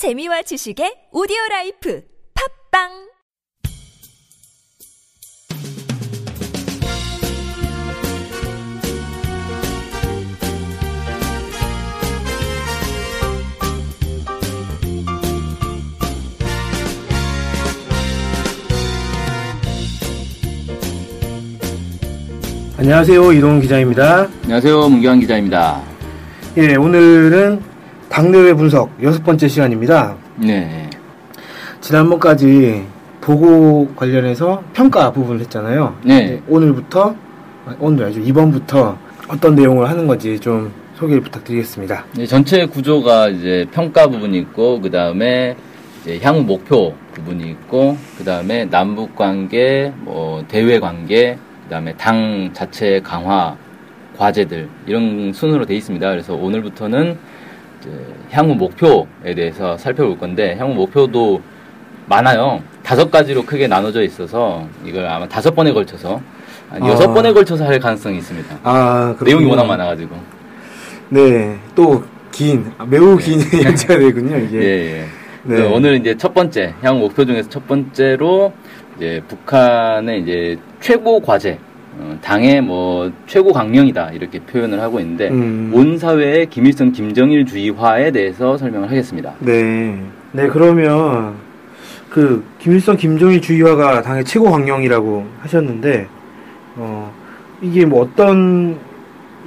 재미와 지식의 오디오 라이프 팝빵 안녕하세요. 이동훈 기자입니다. 안녕하세요. 문경환 기자입니다. 예, 오늘은 당내외 분석 여섯 번째 시간입니다. 네. 지난번까지 보고 관련해서 평가 부분을 했잖아요. 네. 예, 오늘부터, 아, 오늘 아주 이번부터 어떤 내용을 하는 건지 좀 소개를 부탁드리겠습니다. 네, 전체 구조가 이제 평가 부분이 있고, 그 다음에 향후 목표 부분이 있고, 그 다음에 남북 관계, 뭐, 대외 관계, 그 다음에 당 자체 강화 과제들, 이런 순으로 돼 있습니다. 그래서 오늘부터는 향후 목표에 대해서 살펴볼 건데, 향후 목표도 많아요. 다섯 가지로 크게 나눠져 있어서, 이걸 아마 다섯 번에 걸쳐서, 한 아. 여섯 번에 걸쳐서 할 가능성이 있습니다. 아, 내용이. 워낙 많아가지고. 네, 또 긴, 아, 매우 긴 연차가 되군요, 예, 이게. 예. 네. 그 오늘 이제 첫 번째, 향후 목표 중에서 첫 번째로, 이제 북한의 이제 최고 과제, 어, 당의 뭐 최고 강령이다, 이렇게 표현을 하고 있는데, 음. 온 사회의 김일성 김정일 주의화에 대해서 설명을 하겠습니다. 네. 네, 그러면 그 김일성 김정일 주의화가 당의 최고 강령이라고 하셨는데 어 이게 뭐 어떤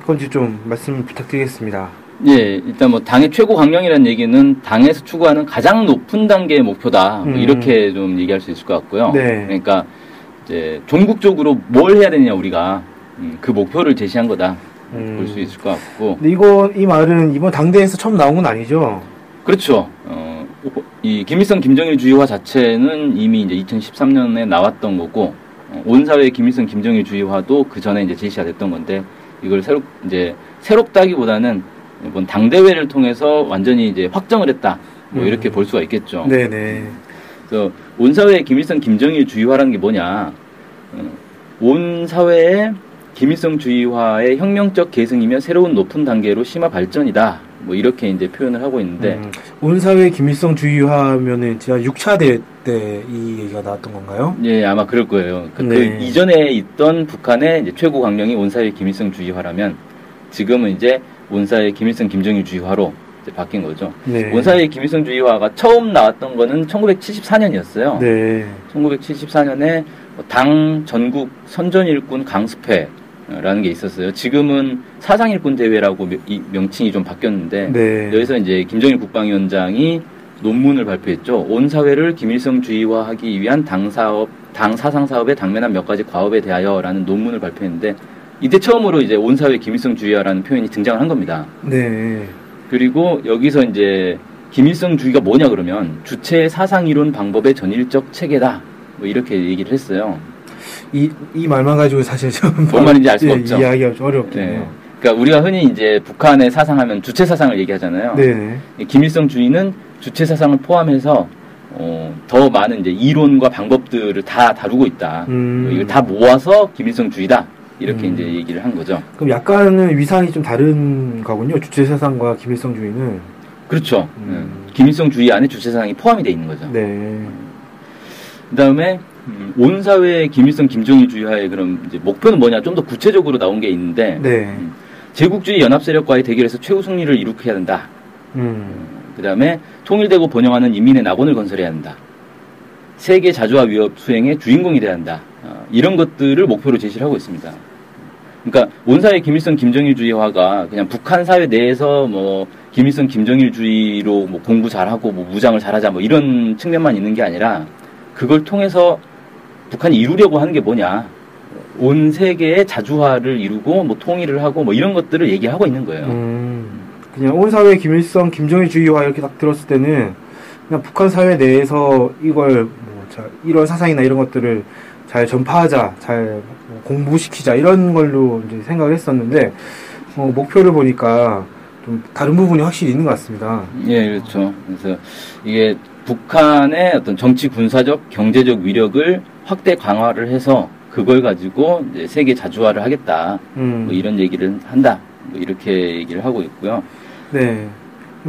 건지 좀 말씀 부탁드리겠습니다. 예, 일단 뭐 당의 최고 강령이라는 얘기는 당에서 추구하는 가장 높은 단계의 목표다. 뭐 음. 이렇게 좀 얘기할 수 있을 것 같고요. 네. 그러니까 이제 전국적으로 뭘 해야 되냐 우리가 음, 그 목표를 제시한 거다. 음. 볼수 있을 것 같고. 근데 이거 이 말은 이번 당대에서 처음 나온 건 아니죠? 그렇죠. 어, 이 김일성 김정일 주의화 자체는 이미 이제 2013년에 나왔던 거고 어, 온 사회 김일성 김정일 주의화도 그 전에 이제 제시가 됐던 건데 이걸 새롭 이제 새롭다기보다는 이번 당 대회를 통해서 완전히 이제 확정을 했다. 뭐 음. 이렇게 볼 수가 있겠죠. 네네. 그래서 온 사회의 김일성 김정일 주의화라는 게 뭐냐? 어, 온 사회의 김일성 주의화의 혁명적 계승이며 새로운 높은 단계로 심화 발전이다. 뭐 이렇게 이제 표현을 하고 있는데 음, 온 사회 김일성 주의화면은 제가 6차 대회 때 이 얘기가 나왔던 건가요? 예, 아마 그럴 거예요. 그, 그 네. 이전에 있던 북한의 최고 강령이 온 사회 김일성 주의화라면 지금은 이제 온 사회 김일성 김정일 주의화로 바뀐 거죠. 네. 온사회 김일성 주의화가 처음 나왔던 거는 1974년이었어요. 네. 1974년에 당 전국 선전일군 강습회라는 게 있었어요. 지금은 사상일군 대회라고 명칭이 좀 바뀌었는데 네. 여기서 이제 김정일 국방위원장이 논문을 발표했죠. 온 사회를 김일성주의화하기 위한 당 사업, 당 사상 사업의 당면한 몇 가지 과업에 대하여라는 논문을 발표했는데 이때 처음으로 이제 온 사회 김일성주의화라는 표현이 등장을 한 겁니다. 네. 그리고 여기서 이제 김일성 주의가 뭐냐 그러면 주체의 사상 이론 방법의 전일적 체계다. 뭐 이렇게 얘기를 했어요. 이, 이 말만 가지고 사실 좀. 뭔 말인지 알 수가 예, 없죠. 이해하기가 좀 어렵겠네요. 네. 그러니까 우리가 흔히 이제 북한의 사상하면 주체 사상을 얘기하잖아요. 네네. 김일성 주의는 주체 사상을 포함해서 어, 더 많은 이제 이론과 방법들을 다 다루고 있다. 음. 이걸 다 모아서 김일성 주의다. 이렇게 음. 이제 얘기를 한 거죠. 그럼 약간은 위상이 좀 다른 거군요. 주체 사상과 김일성 주의는. 그렇죠. 음. 예. 김일성 주의 안에 주체 사상이 포함이 돼 있는 거죠. 네. 그다음에 음, 온 사회의 김일성 김정일 주의화의 그럼 이제 목표는 뭐냐 좀 더 구체적으로 나온 게 있는데 네. 제국주의 연합 세력과의 대결에서 최후 승리를 이룩해야 된다. 음. 그다음에 통일되고 번영하는 인민의 낙원을 건설해야 한다. 세계 자주화 위협 수행의 주인공이 돼야 한다. 어, 이런 것들을 목표로 제시를 하고 있습니다. 그러니까 온 사회 김일성 김정일주의화가 그냥 북한 사회 내에서 뭐 김일성 김정일주의로 뭐 공부 잘하고 뭐 무장을 잘하자 뭐 이런 측면만 있는 게 아니라 그걸 통해서 북한이 이루려고 하는 게 뭐냐? 온 세계의 자주화를 이루고 뭐 통일을 하고 뭐 이런 것들을 얘기하고 있는 거예요. 음. 그냥 온 사회 김일성 김정일주의화 이렇게 딱 들었을 때는 그냥 북한 사회 내에서 이걸 뭐 자, 이런 사상이나 이런 것들을 잘 전파하자, 잘뭐 공부시키자 이런 걸로 이제 생각을 했었는데 어, 목표를 보니까 좀 다른 부분이 확실히 있는 것 같습니다. 예, 그렇죠. 그래서 이게 북한의 어떤 정치 군사적 경제적 위력을 확대 강화를 해서 그걸 가지고 이제 세계 자주화를 하겠다. 음. 뭐 이런 얘기를 한다. 뭐 이렇게 얘기를 하고 있고요. 네.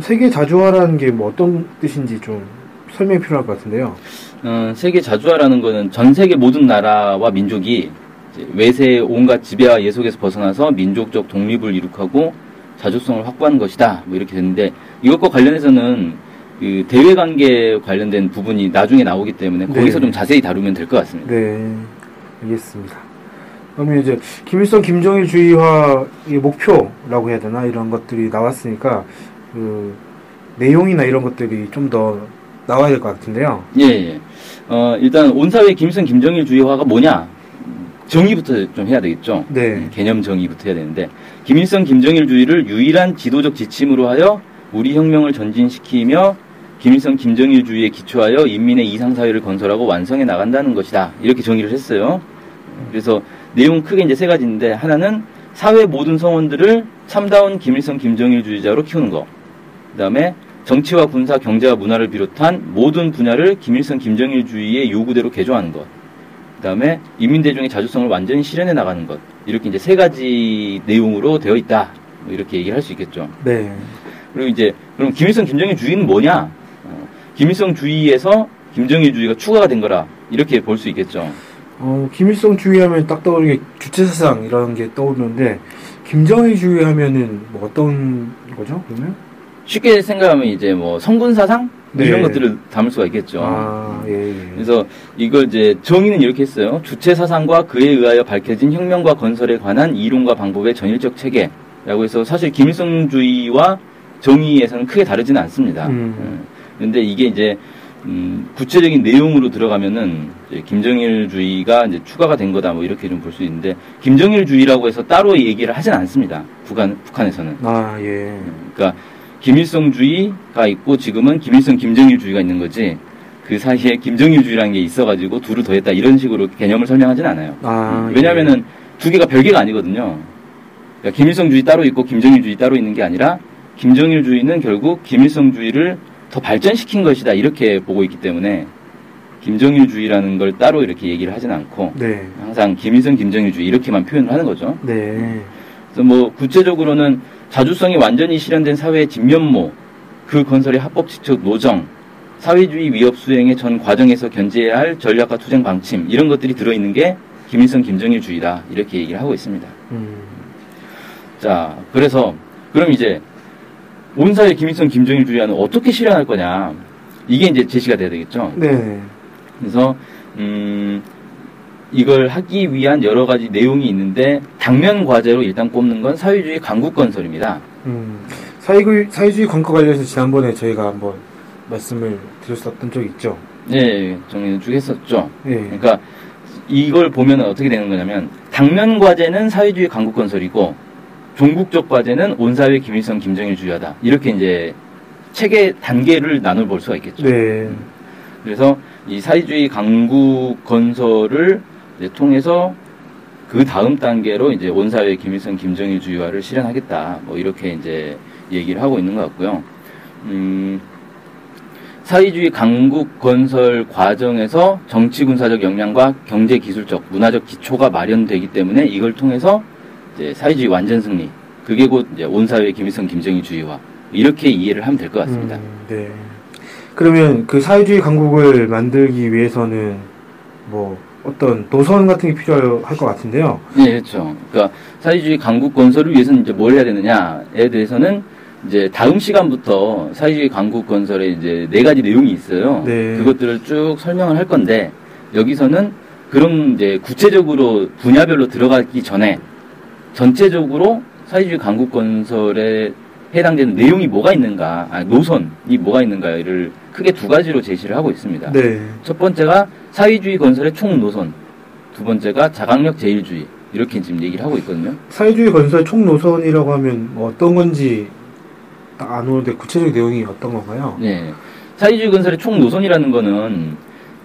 세계 자주화라는 게 뭐 어떤 뜻인지 좀 설명이 필요할 것 같은데요. 어, 세계 자주화라는 거는 전 세계 모든 나라와 민족이 외세의 온갖 지배와 예속에서 벗어나서 민족적 독립을 이룩하고 자주성을 확보하는 것이다. 뭐 이렇게 됐는데 이것과 관련해서는 그 대외 관계 관련된 부분이 나중에 나오기 때문에 거기서 네. 좀 자세히 다루면 될 것 같습니다. 네, 알겠습니다. 그러면 이제 김일성 김정일 주의화의 목표라고 해야 되나 이런 것들이 나왔으니까 그 내용이나 이런 것들이 좀더 나와야 될 것 같은데요. 예, 예. 어, 일단 온 사회 김일성 김정일 주의화가 뭐냐? 정의부터 좀 해야 되겠죠. 네. 개념 정의부터 해야 되는데 김일성 김정일 주의를 유일한 지도적 지침으로 하여 우리 혁명을 전진시키며 김일성 김정일 주의에 기초하여 인민의 이상 사회를 건설하고 완성해 나간다는 것이다. 이렇게 정의를 했어요. 그래서 내용 크게 이제 세 가지인데 하나는 사회 모든 성원들을 참다운 김일성 김정일 주의자로 키우는 거. 그다음에 정치와 군사, 경제와 문화를 비롯한 모든 분야를 김일성 김정일주의의 요구대로 개조하는 것. 그다음에 인민대중의 자주성을 완전히 실현해 나가는 것. 이렇게 이제 세 가지 내용으로 되어 있다. 뭐 이렇게 얘기를 할수 있겠죠. 네. 그리고 이제 그럼 김일성 김정일 주의는 뭐냐? 어, 김일성 주의에서 김정일 주의가 추가가 된 거라 이렇게 볼 수 있겠죠. 어, 김일성 주의 하면 딱 떠오르는 게 주체사상 이런 게 떠오르는데 김정일 주의 하면은 뭐 어떤 거죠? 그러면? 쉽게 생각하면 이제 뭐 성군 사상 네. 이런 것들을 담을 수가 있겠죠. 아, 예, 예. 그래서 이걸 이제 정의는 이렇게 했어요. 주체 사상과 그에 의하여 밝혀진 혁명과 건설에 관한 이론과 방법의 전일적 체계라고 해서 사실 김일성주의와 정의에서는 크게 다르지는 않습니다. 음. 그런데 이게 이제 음, 구체적인 내용으로 들어가면은 이제 김정일주의가 이제 추가가 된 거다 뭐 이렇게 좀 볼 수 있는데 김정일주의라고 해서 따로 얘기를 하진 않습니다. 북한 북한에서는. 아, 예. 그러니까 김일성주의가 있고 지금은 김일성 김정일주의가 있는 거지 그 사이에 김정일주의라는 게 있어가지고 둘을 더했다 이런 식으로 개념을 설명하진 않아요. 아, 음, 왜냐하면은 두 개가 별개가 아니거든요. 그러니까 김일성주의 따로 있고 김정일주의 따로 있는 게 아니라 김정일주의는 결국 김일성주의를 더 발전시킨 것이다 이렇게 보고 있기 때문에 김정일주의라는 걸 따로 이렇게 얘기를 하진 않고 예. 네. 항상 김일성 김정일주의 이렇게만 표현을 하는 거죠. 네. 그래서 뭐 구체적으로는 자주성이 완전히 실현된 사회의 진면모, 그 건설의 합법지적 노정, 사회주의 위협 수행의 전 과정에서 견제해야 할 전략과 투쟁 방침 이런 것들이 들어있는 게 김일성 김정일주의다 이렇게 얘기를 하고 있습니다. 음. 자, 그래서 그럼 이제 온 사회 김일성 김정일주의는 어떻게 실현할 거냐 이게 이제 제시가 돼야 되겠죠. 네. 그래서 음, 이걸 하기 위한 여러 가지 내용이 있는데 당면 과제로 일단 꼽는 건 사회주의 강국 건설입니다. 음. 사회주의, 사회주의 관과 관련해서 지난번에 저희가 한번 말씀을 드렸었던 적이 있죠. 예, 정리는 쭉 했었죠. 예. 그러니까 이걸 보면 어떻게 되는 거냐면 당면 과제는 사회주의 강국 건설이고 종국적 과제는 온 사회 김일성 김정일 주의하다. 이렇게 이제 체계 단계를 나눠 볼 수가 있겠죠. 네. 그래서 이 사회주의 강국 건설을 통해서 그 다음 단계로 이제 온 사회 김일성 김정일주의화를 실현하겠다. 뭐 이렇게 이제 얘기를 하고 있는 것 같고요. 음, 사회주의 강국 건설 과정에서 정치 군사적 역량과 경제 기술적 문화적 기초가 마련되기 때문에 이걸 통해서 이제 사회주의 완전 승리. 그게 곧 이제 온 사회 김일성 김정일주의화. 이렇게 이해를 하면 될 것 같습니다. 음, 네. 그러면 그 사회주의 강국을 만들기 위해서는 뭐 어떤 노선 같은 게 필요할 것 같은데요. 네, 그렇죠. 그러니까 사회주의 강국 건설을 위해서는 이제 뭘 해야 되느냐에 대해서는 이제 다음 시간부터 사회주의 강국 건설에 이제 네 가지 내용이 있어요. 네. 그것들을 쭉 설명을 할 건데 여기서는 그런 이제 구체적으로 분야별로 들어가기 전에 전체적으로 사회주의 강국 건설에 해당되는 내용이 뭐가 있는가, 아, 노선이 뭐가 있는가를 크게 두 가지로 제시를 하고 있습니다. 네. 첫 번째가 사회주의 건설의 총 노선, 두 번째가 자강력 제일주의 이렇게 지금 얘기를 하고 있거든요. 사회주의 건설 총 노선이라고 하면 뭐 어떤 건지 딱안 오는데 구체적 내용이 어떤 건가요? 네, 사회주의 건설의 총 노선이라는 거는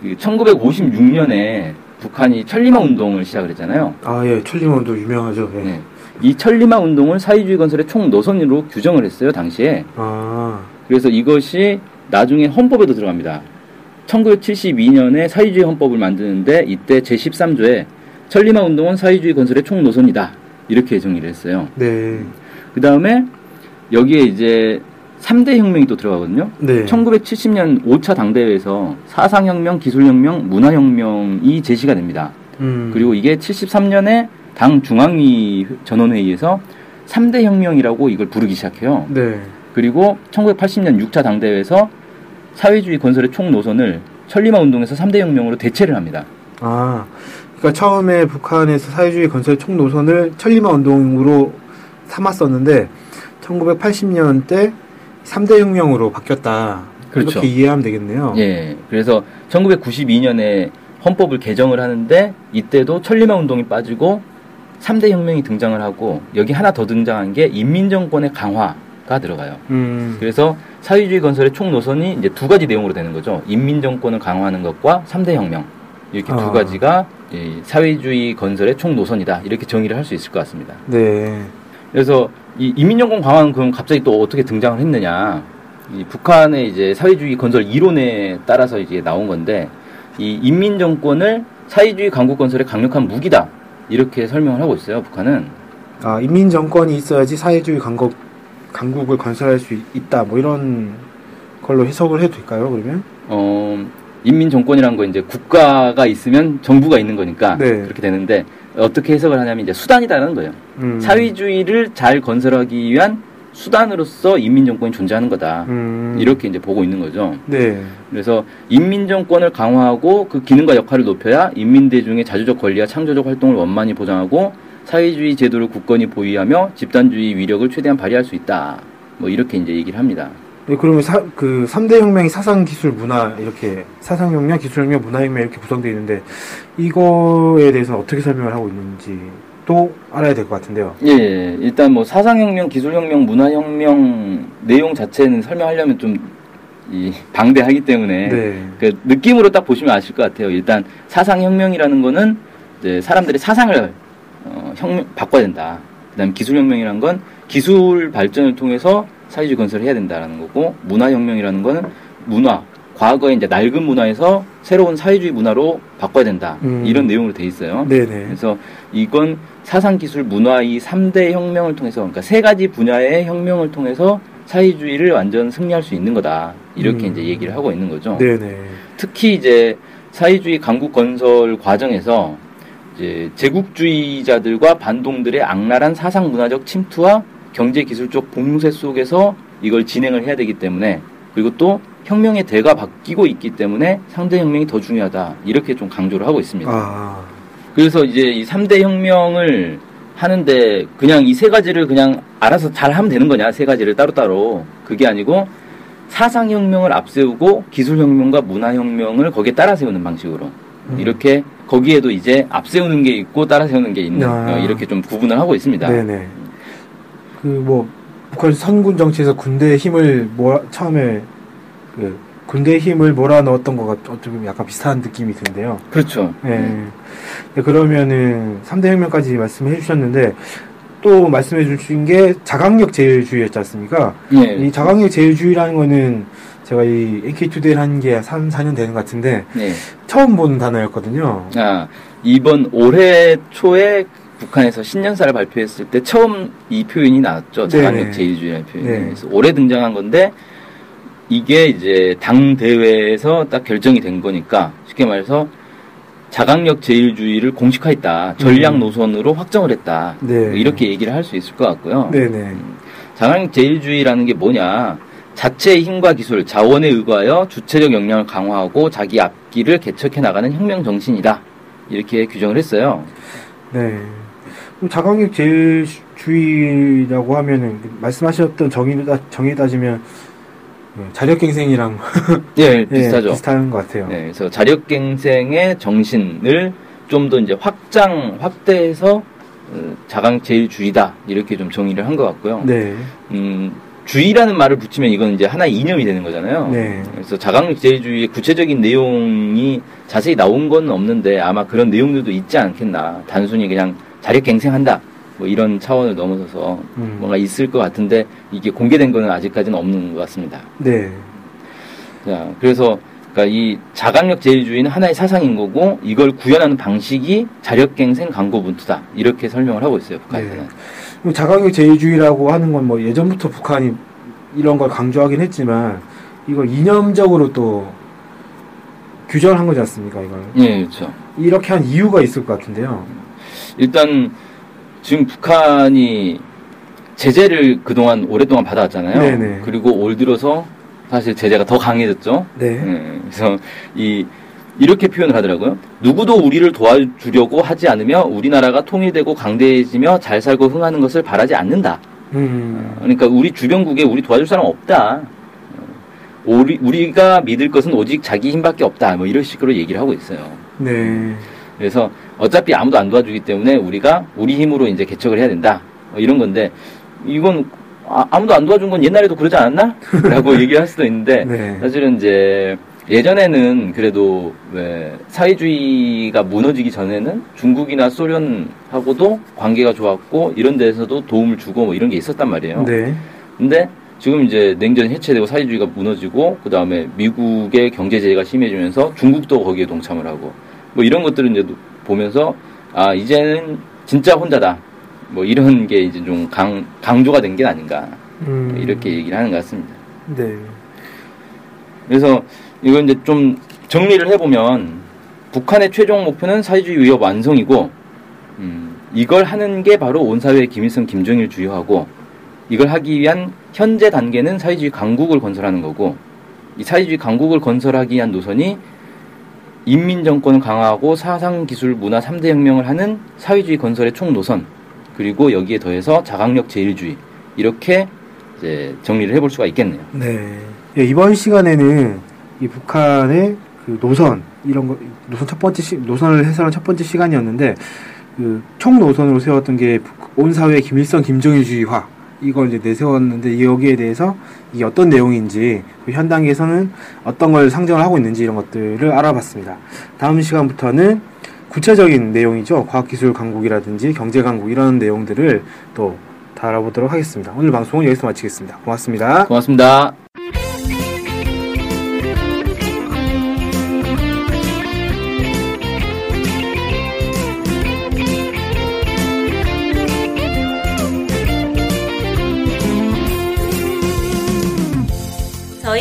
1956년에 북한이 천리마 운동을 시작을 했잖아요. 아, 예. 천리만도 유명하죠. 예. 네. 이 천리마 운동을 사회주의 건설의 총 노선으로 규정을 했어요, 당시에. 아, 그래서 이것이 나중에 헌법에도 들어갑니다. 1972년에 사회주의 헌법을 만드는데 이때 제13조에 천리마 운동은 사회주의 건설의 총 노선이다. 이렇게 정의를 했어요. 네. 그 다음에 여기에 이제 3대 혁명이 또 들어가거든요. 네. 1970년 5차 당대회에서 사상혁명, 기술혁명, 문화혁명이 제시가 됩니다. 음. 그리고 이게 73년에 당 중앙위 전원회의에서 3대 혁명이라고 이걸 부르기 시작해요. 네. 그리고 1980년 6차 당대회에서 사회주의 건설의 총 노선을 천리마 운동에서 3대 혁명으로 대체를 합니다. 아, 그러니까 처음에 북한에서 사회주의 건설 총 노선을 천리마 운동으로 삼았었는데 1980년 때 3대 혁명으로 바뀌었다. 그렇죠. 이렇게 이해하면 되겠네요. 예. 그래서 1992년에 헌법을 개정을 하는데 이때도 천리마 운동이 빠지고 3대 혁명이 등장을 하고 여기 하나 더 등장한 게 인민정권의 강화가 들어가요. 음. 그래서 사회주의 건설의 총 노선이 이제 두 가지 내용으로 되는 거죠. 인민정권을 강화하는 것과 3대 혁명. 이렇게 아. 두 가지가 이 사회주의 건설의 총 노선이다. 이렇게 정의를 할 수 있을 것 같습니다. 네. 그래서 이 인민정권 강화는 그럼 갑자기 또 어떻게 등장을 했느냐? 이 북한의 이제 사회주의 건설 이론에 따라서 이제 나온 건데 이 인민정권을 사회주의 강국 건설의 강력한 무기다 이렇게 설명을 하고 있어요. 북한은 아, 인민 정권이 있어야지 사회주의 강국 강국을 건설할 수 있- 있다. 뭐 이런 걸로 해석을 해도 될까요? 그러면? 어 인민 정권이란 거 이제 국가가 있으면 정부가 있는 거니까 네. 그렇게 되는데 어떻게 해석을 하냐면 이제 수단이다라는 거예요. 음. 사회주의를 잘 건설하기 위한 수단으로서 인민정권이 존재하는 거다. 음. 이렇게 이제 보고 있는 거죠. 네. 그래서 인민정권을 강화하고 그 기능과 역할을 높여야 인민대중의 자주적 권리와 창조적 활동을 원만히 보장하고 사회주의 제도를 굳건히 보위하며 집단주의 위력을 최대한 발휘할 수 있다. 뭐 이렇게 이제 얘기를 합니다. 네, 그러면 사, 그 3대 혁명이 사상 기술 문화 이렇게 사상 혁명, 기술 혁명, 문화 혁명 이렇게 구성되어 있는데 이거에 대해서는 어떻게 설명을 하고 있는지 또 알아야 될 것 같은데요. 예, 예, 일단 뭐 사상혁명, 기술혁명, 문화혁명 내용 자체는 설명하려면 좀 이 방대하기 때문에 네. 그 느낌으로 딱 보시면 아실 것 같아요. 일단 사상혁명이라는 거는 이제 사람들의 사상을 어, 혁명 바꿔야 된다. 그다음 기술혁명이라는 건 기술 발전을 통해서 사회주의 건설을 해야 된다라는 거고 문화혁명이라는 거는 문화 과거에 이제 낡은 문화에서 새로운 사회주의 문화로 바꿔야 된다. 음. 이런 내용으로 돼 있어요. 네네. 그래서 이건 사상 기술 문화 이 3대 혁명을 통해서 그러니까 세 가지 분야의 혁명을 통해서 사회주의를 완전 승리할 수 있는 거다. 이렇게 음. 이제 얘기를 하고 있는 거죠. 네네. 특히 이제 사회주의 강국 건설 과정에서 이제 제국주의자들과 반동들의 악랄한 사상 문화적 침투와 경제 기술적 봉쇄 속에서 이걸 진행을 해야 되기 때문에 그리고 또 혁명의 대가 바뀌고 있기 때문에 상대 혁명이 더 중요하다. 이렇게 좀 강조를 하고 있습니다. 아, 그래서 이제 이 3대 혁명을 하는데 그냥 이 세 가지를 그냥 알아서 잘 하면 되는 거냐, 세 가지를 따로따로. 그게 아니고 사상혁명을 앞세우고 기술혁명과 문화혁명을 거기에 따라 세우는 방식으로. 음. 이렇게 거기에도 이제 앞세우는 게 있고 따라 세우는 게 있는 아. 어, 이렇게 좀 구분을 하고 있습니다. 네네. 그 뭐 북한 선군 정치에서 군대의 힘을 모 처음에 그 군대의 힘을 몰아넣었던 거가 좀 약간 비슷한 느낌이 드는데요. 그렇죠. 예. 네, 그러면은 3대 혁명까지 말씀해 주셨는데 또 말씀해 주신 게 자강력 제일주의였지 않습니까? 예. 이 자강력 제일주의라는 거는 제가 이 AK투데이를 한 게 3, 4년 되는 것 같은데 네. 처음 본 단어였거든요. 아, 이번 올해 초에 북한에서 신년사를 발표했을 때 처음 이 표현이 나왔죠. 자강력 네. 제일주의라는 표현이. 네. 그래서 올해 등장한 건데 이게 이제 당 대회에서 딱 결정이 된 거니까 쉽게 말해서 자강력 제일주의를 공식화했다. 전략 음. 노선으로 확정을 했다. 네. 뭐 이렇게 얘기를 할 수 있을 것 같고요. 네네. 자강력 제일주의라는 게 뭐냐? 자체의 힘과 기술, 자원에 의거하여 주체적 역량을 강화하고 자기 앞길을 개척해 나가는 혁명 정신이다. 이렇게 규정을 했어요. 네. 자강력 제일주의라고 하면은 그 말씀하셨던 정의를 따, 정의 따지면 그 자력갱생이랑 예, 예, 비슷하죠. 비슷한 것 같아요. 네, 그래서 자력갱생의 정신을 좀 더 이제 확장, 확대해서 어, 자강 제일주의다. 이렇게 좀 정의를 한 것 같고요. 네. 음, 주의라는 말을 붙이면 이건 이제 하나의 이념이 되는 거잖아요. 네. 그래서 자강력 제일주의의 구체적인 내용이 자세히 나온 건 없는데 아마 그런 내용들도 있지 않겠나. 단순히 그냥 자력갱생한다. 뭐 이런 차원을 넘어서서 음. 뭔가 있을 것 같은데 이게 공개된 거는 아직까지는 없는 것 같습니다. 네. 자, 그래서 그러니까 이 자강력 제일주의는 하나의 사상인 거고 이걸 구현하는 방식이 자력갱생 강고분투다. 이렇게 설명을 하고 있어요. 북한에서는. 그럼 자강력 제일주의라고 하는 건 뭐 예전부터 북한이 이런 걸 강조하긴 했지만 이걸 이념적으로 또 규정을 한 거지 않습니까 이걸 예, 그렇죠. 이렇게 한 이유가 있을 것 같은데요. 일단 지금 북한이 제재를 그동안 오랫동안 받아왔잖아요. 네네. 그리고 올 들어서 사실 제재가 더 강해졌죠. 네. 예, 그래서 이 이렇게 표현을 하더라고요. 누구도 우리를 도와주려고 하지 않으며 우리나라가 통일되고 강대해지며 잘 살고 흥하는 것을 바라지 않는다. 음. 그러니까 우리 주변국에 우리 도와줄 사람 없다. 어, 우리, 우리가 믿을 것은 오직 자기 힘밖에 없다. 뭐 이런 식으로 얘기를 하고 있어요. 네. 그래서 어차피 아무도 안 도와주기 때문에 우리가 우리 힘으로 이제 개척을 해야 된다. 뭐 이런 건데 이건 아, 무도안 도와준 건 옛날에도 그러지 않았나? 라고 얘기할 수도 있는데 네. 사실은 이제 예전에는 그래도 왜 사회주의가 무너지기 전에는 중국이나 소련하고도 관계가 좋았고 이런 데서도 도움을 주고 뭐 이런 게 있었단 말이에요. 네. 근데 지금 이제 냉전이 해체되고 사회주의가 무너지고 그 다음에 미국의 경제 제재가 심해지면서 중국도 거기에 동참을 하고 뭐 이런 것들을 이제 보면서 아 이제는 진짜 혼자다 뭐 이런 게 이제 좀 강, 강조가 된 게 아닌가 음. 이렇게 얘기를 하는 것 같습니다. 네. 그래서 이거 이제 좀 정리를 해보면 북한의 최종 목표는 사회주의 위협 완성이고 음, 이걸 하는 게 바로 온 사회의 김일성, 김정일 주요하고 이걸 하기 위한 현재 단계는 사회주의 강국을 건설하는 거고 이 사회주의 강국을 건설하기 위한 노선이 인민 정권을 강화하고 사상 기술 문화 3대 혁명을 하는 사회주의 건설의 총 노선 그리고 여기에 더해서 자강력 제일주의 이렇게 이제 정리를 해볼 수가 있겠네요. 네. 예, 이번 시간에는 이 북한의 그 노선 이런 거 노선 첫 번째 시, 노선을 해설한 첫 번째 시간이었는데 그 총 노선으로 세웠던 게 온 사회 김일성 김정일주의화 이걸 이제 내세웠는데 여기에 대해서 이게 어떤 내용인지 그현 단계에서는 어떤 걸 상정을 하고 있는지 이런 것들을 알아봤습니다. 다음 시간부터는 구체적인 내용이죠. 과학기술 강국이라든지 경제 강국 이런 내용들을 또 다뤄보도록 하겠습니다. 오늘 방송은 여기서 마치겠습니다. 고맙습니다. 고맙습니다.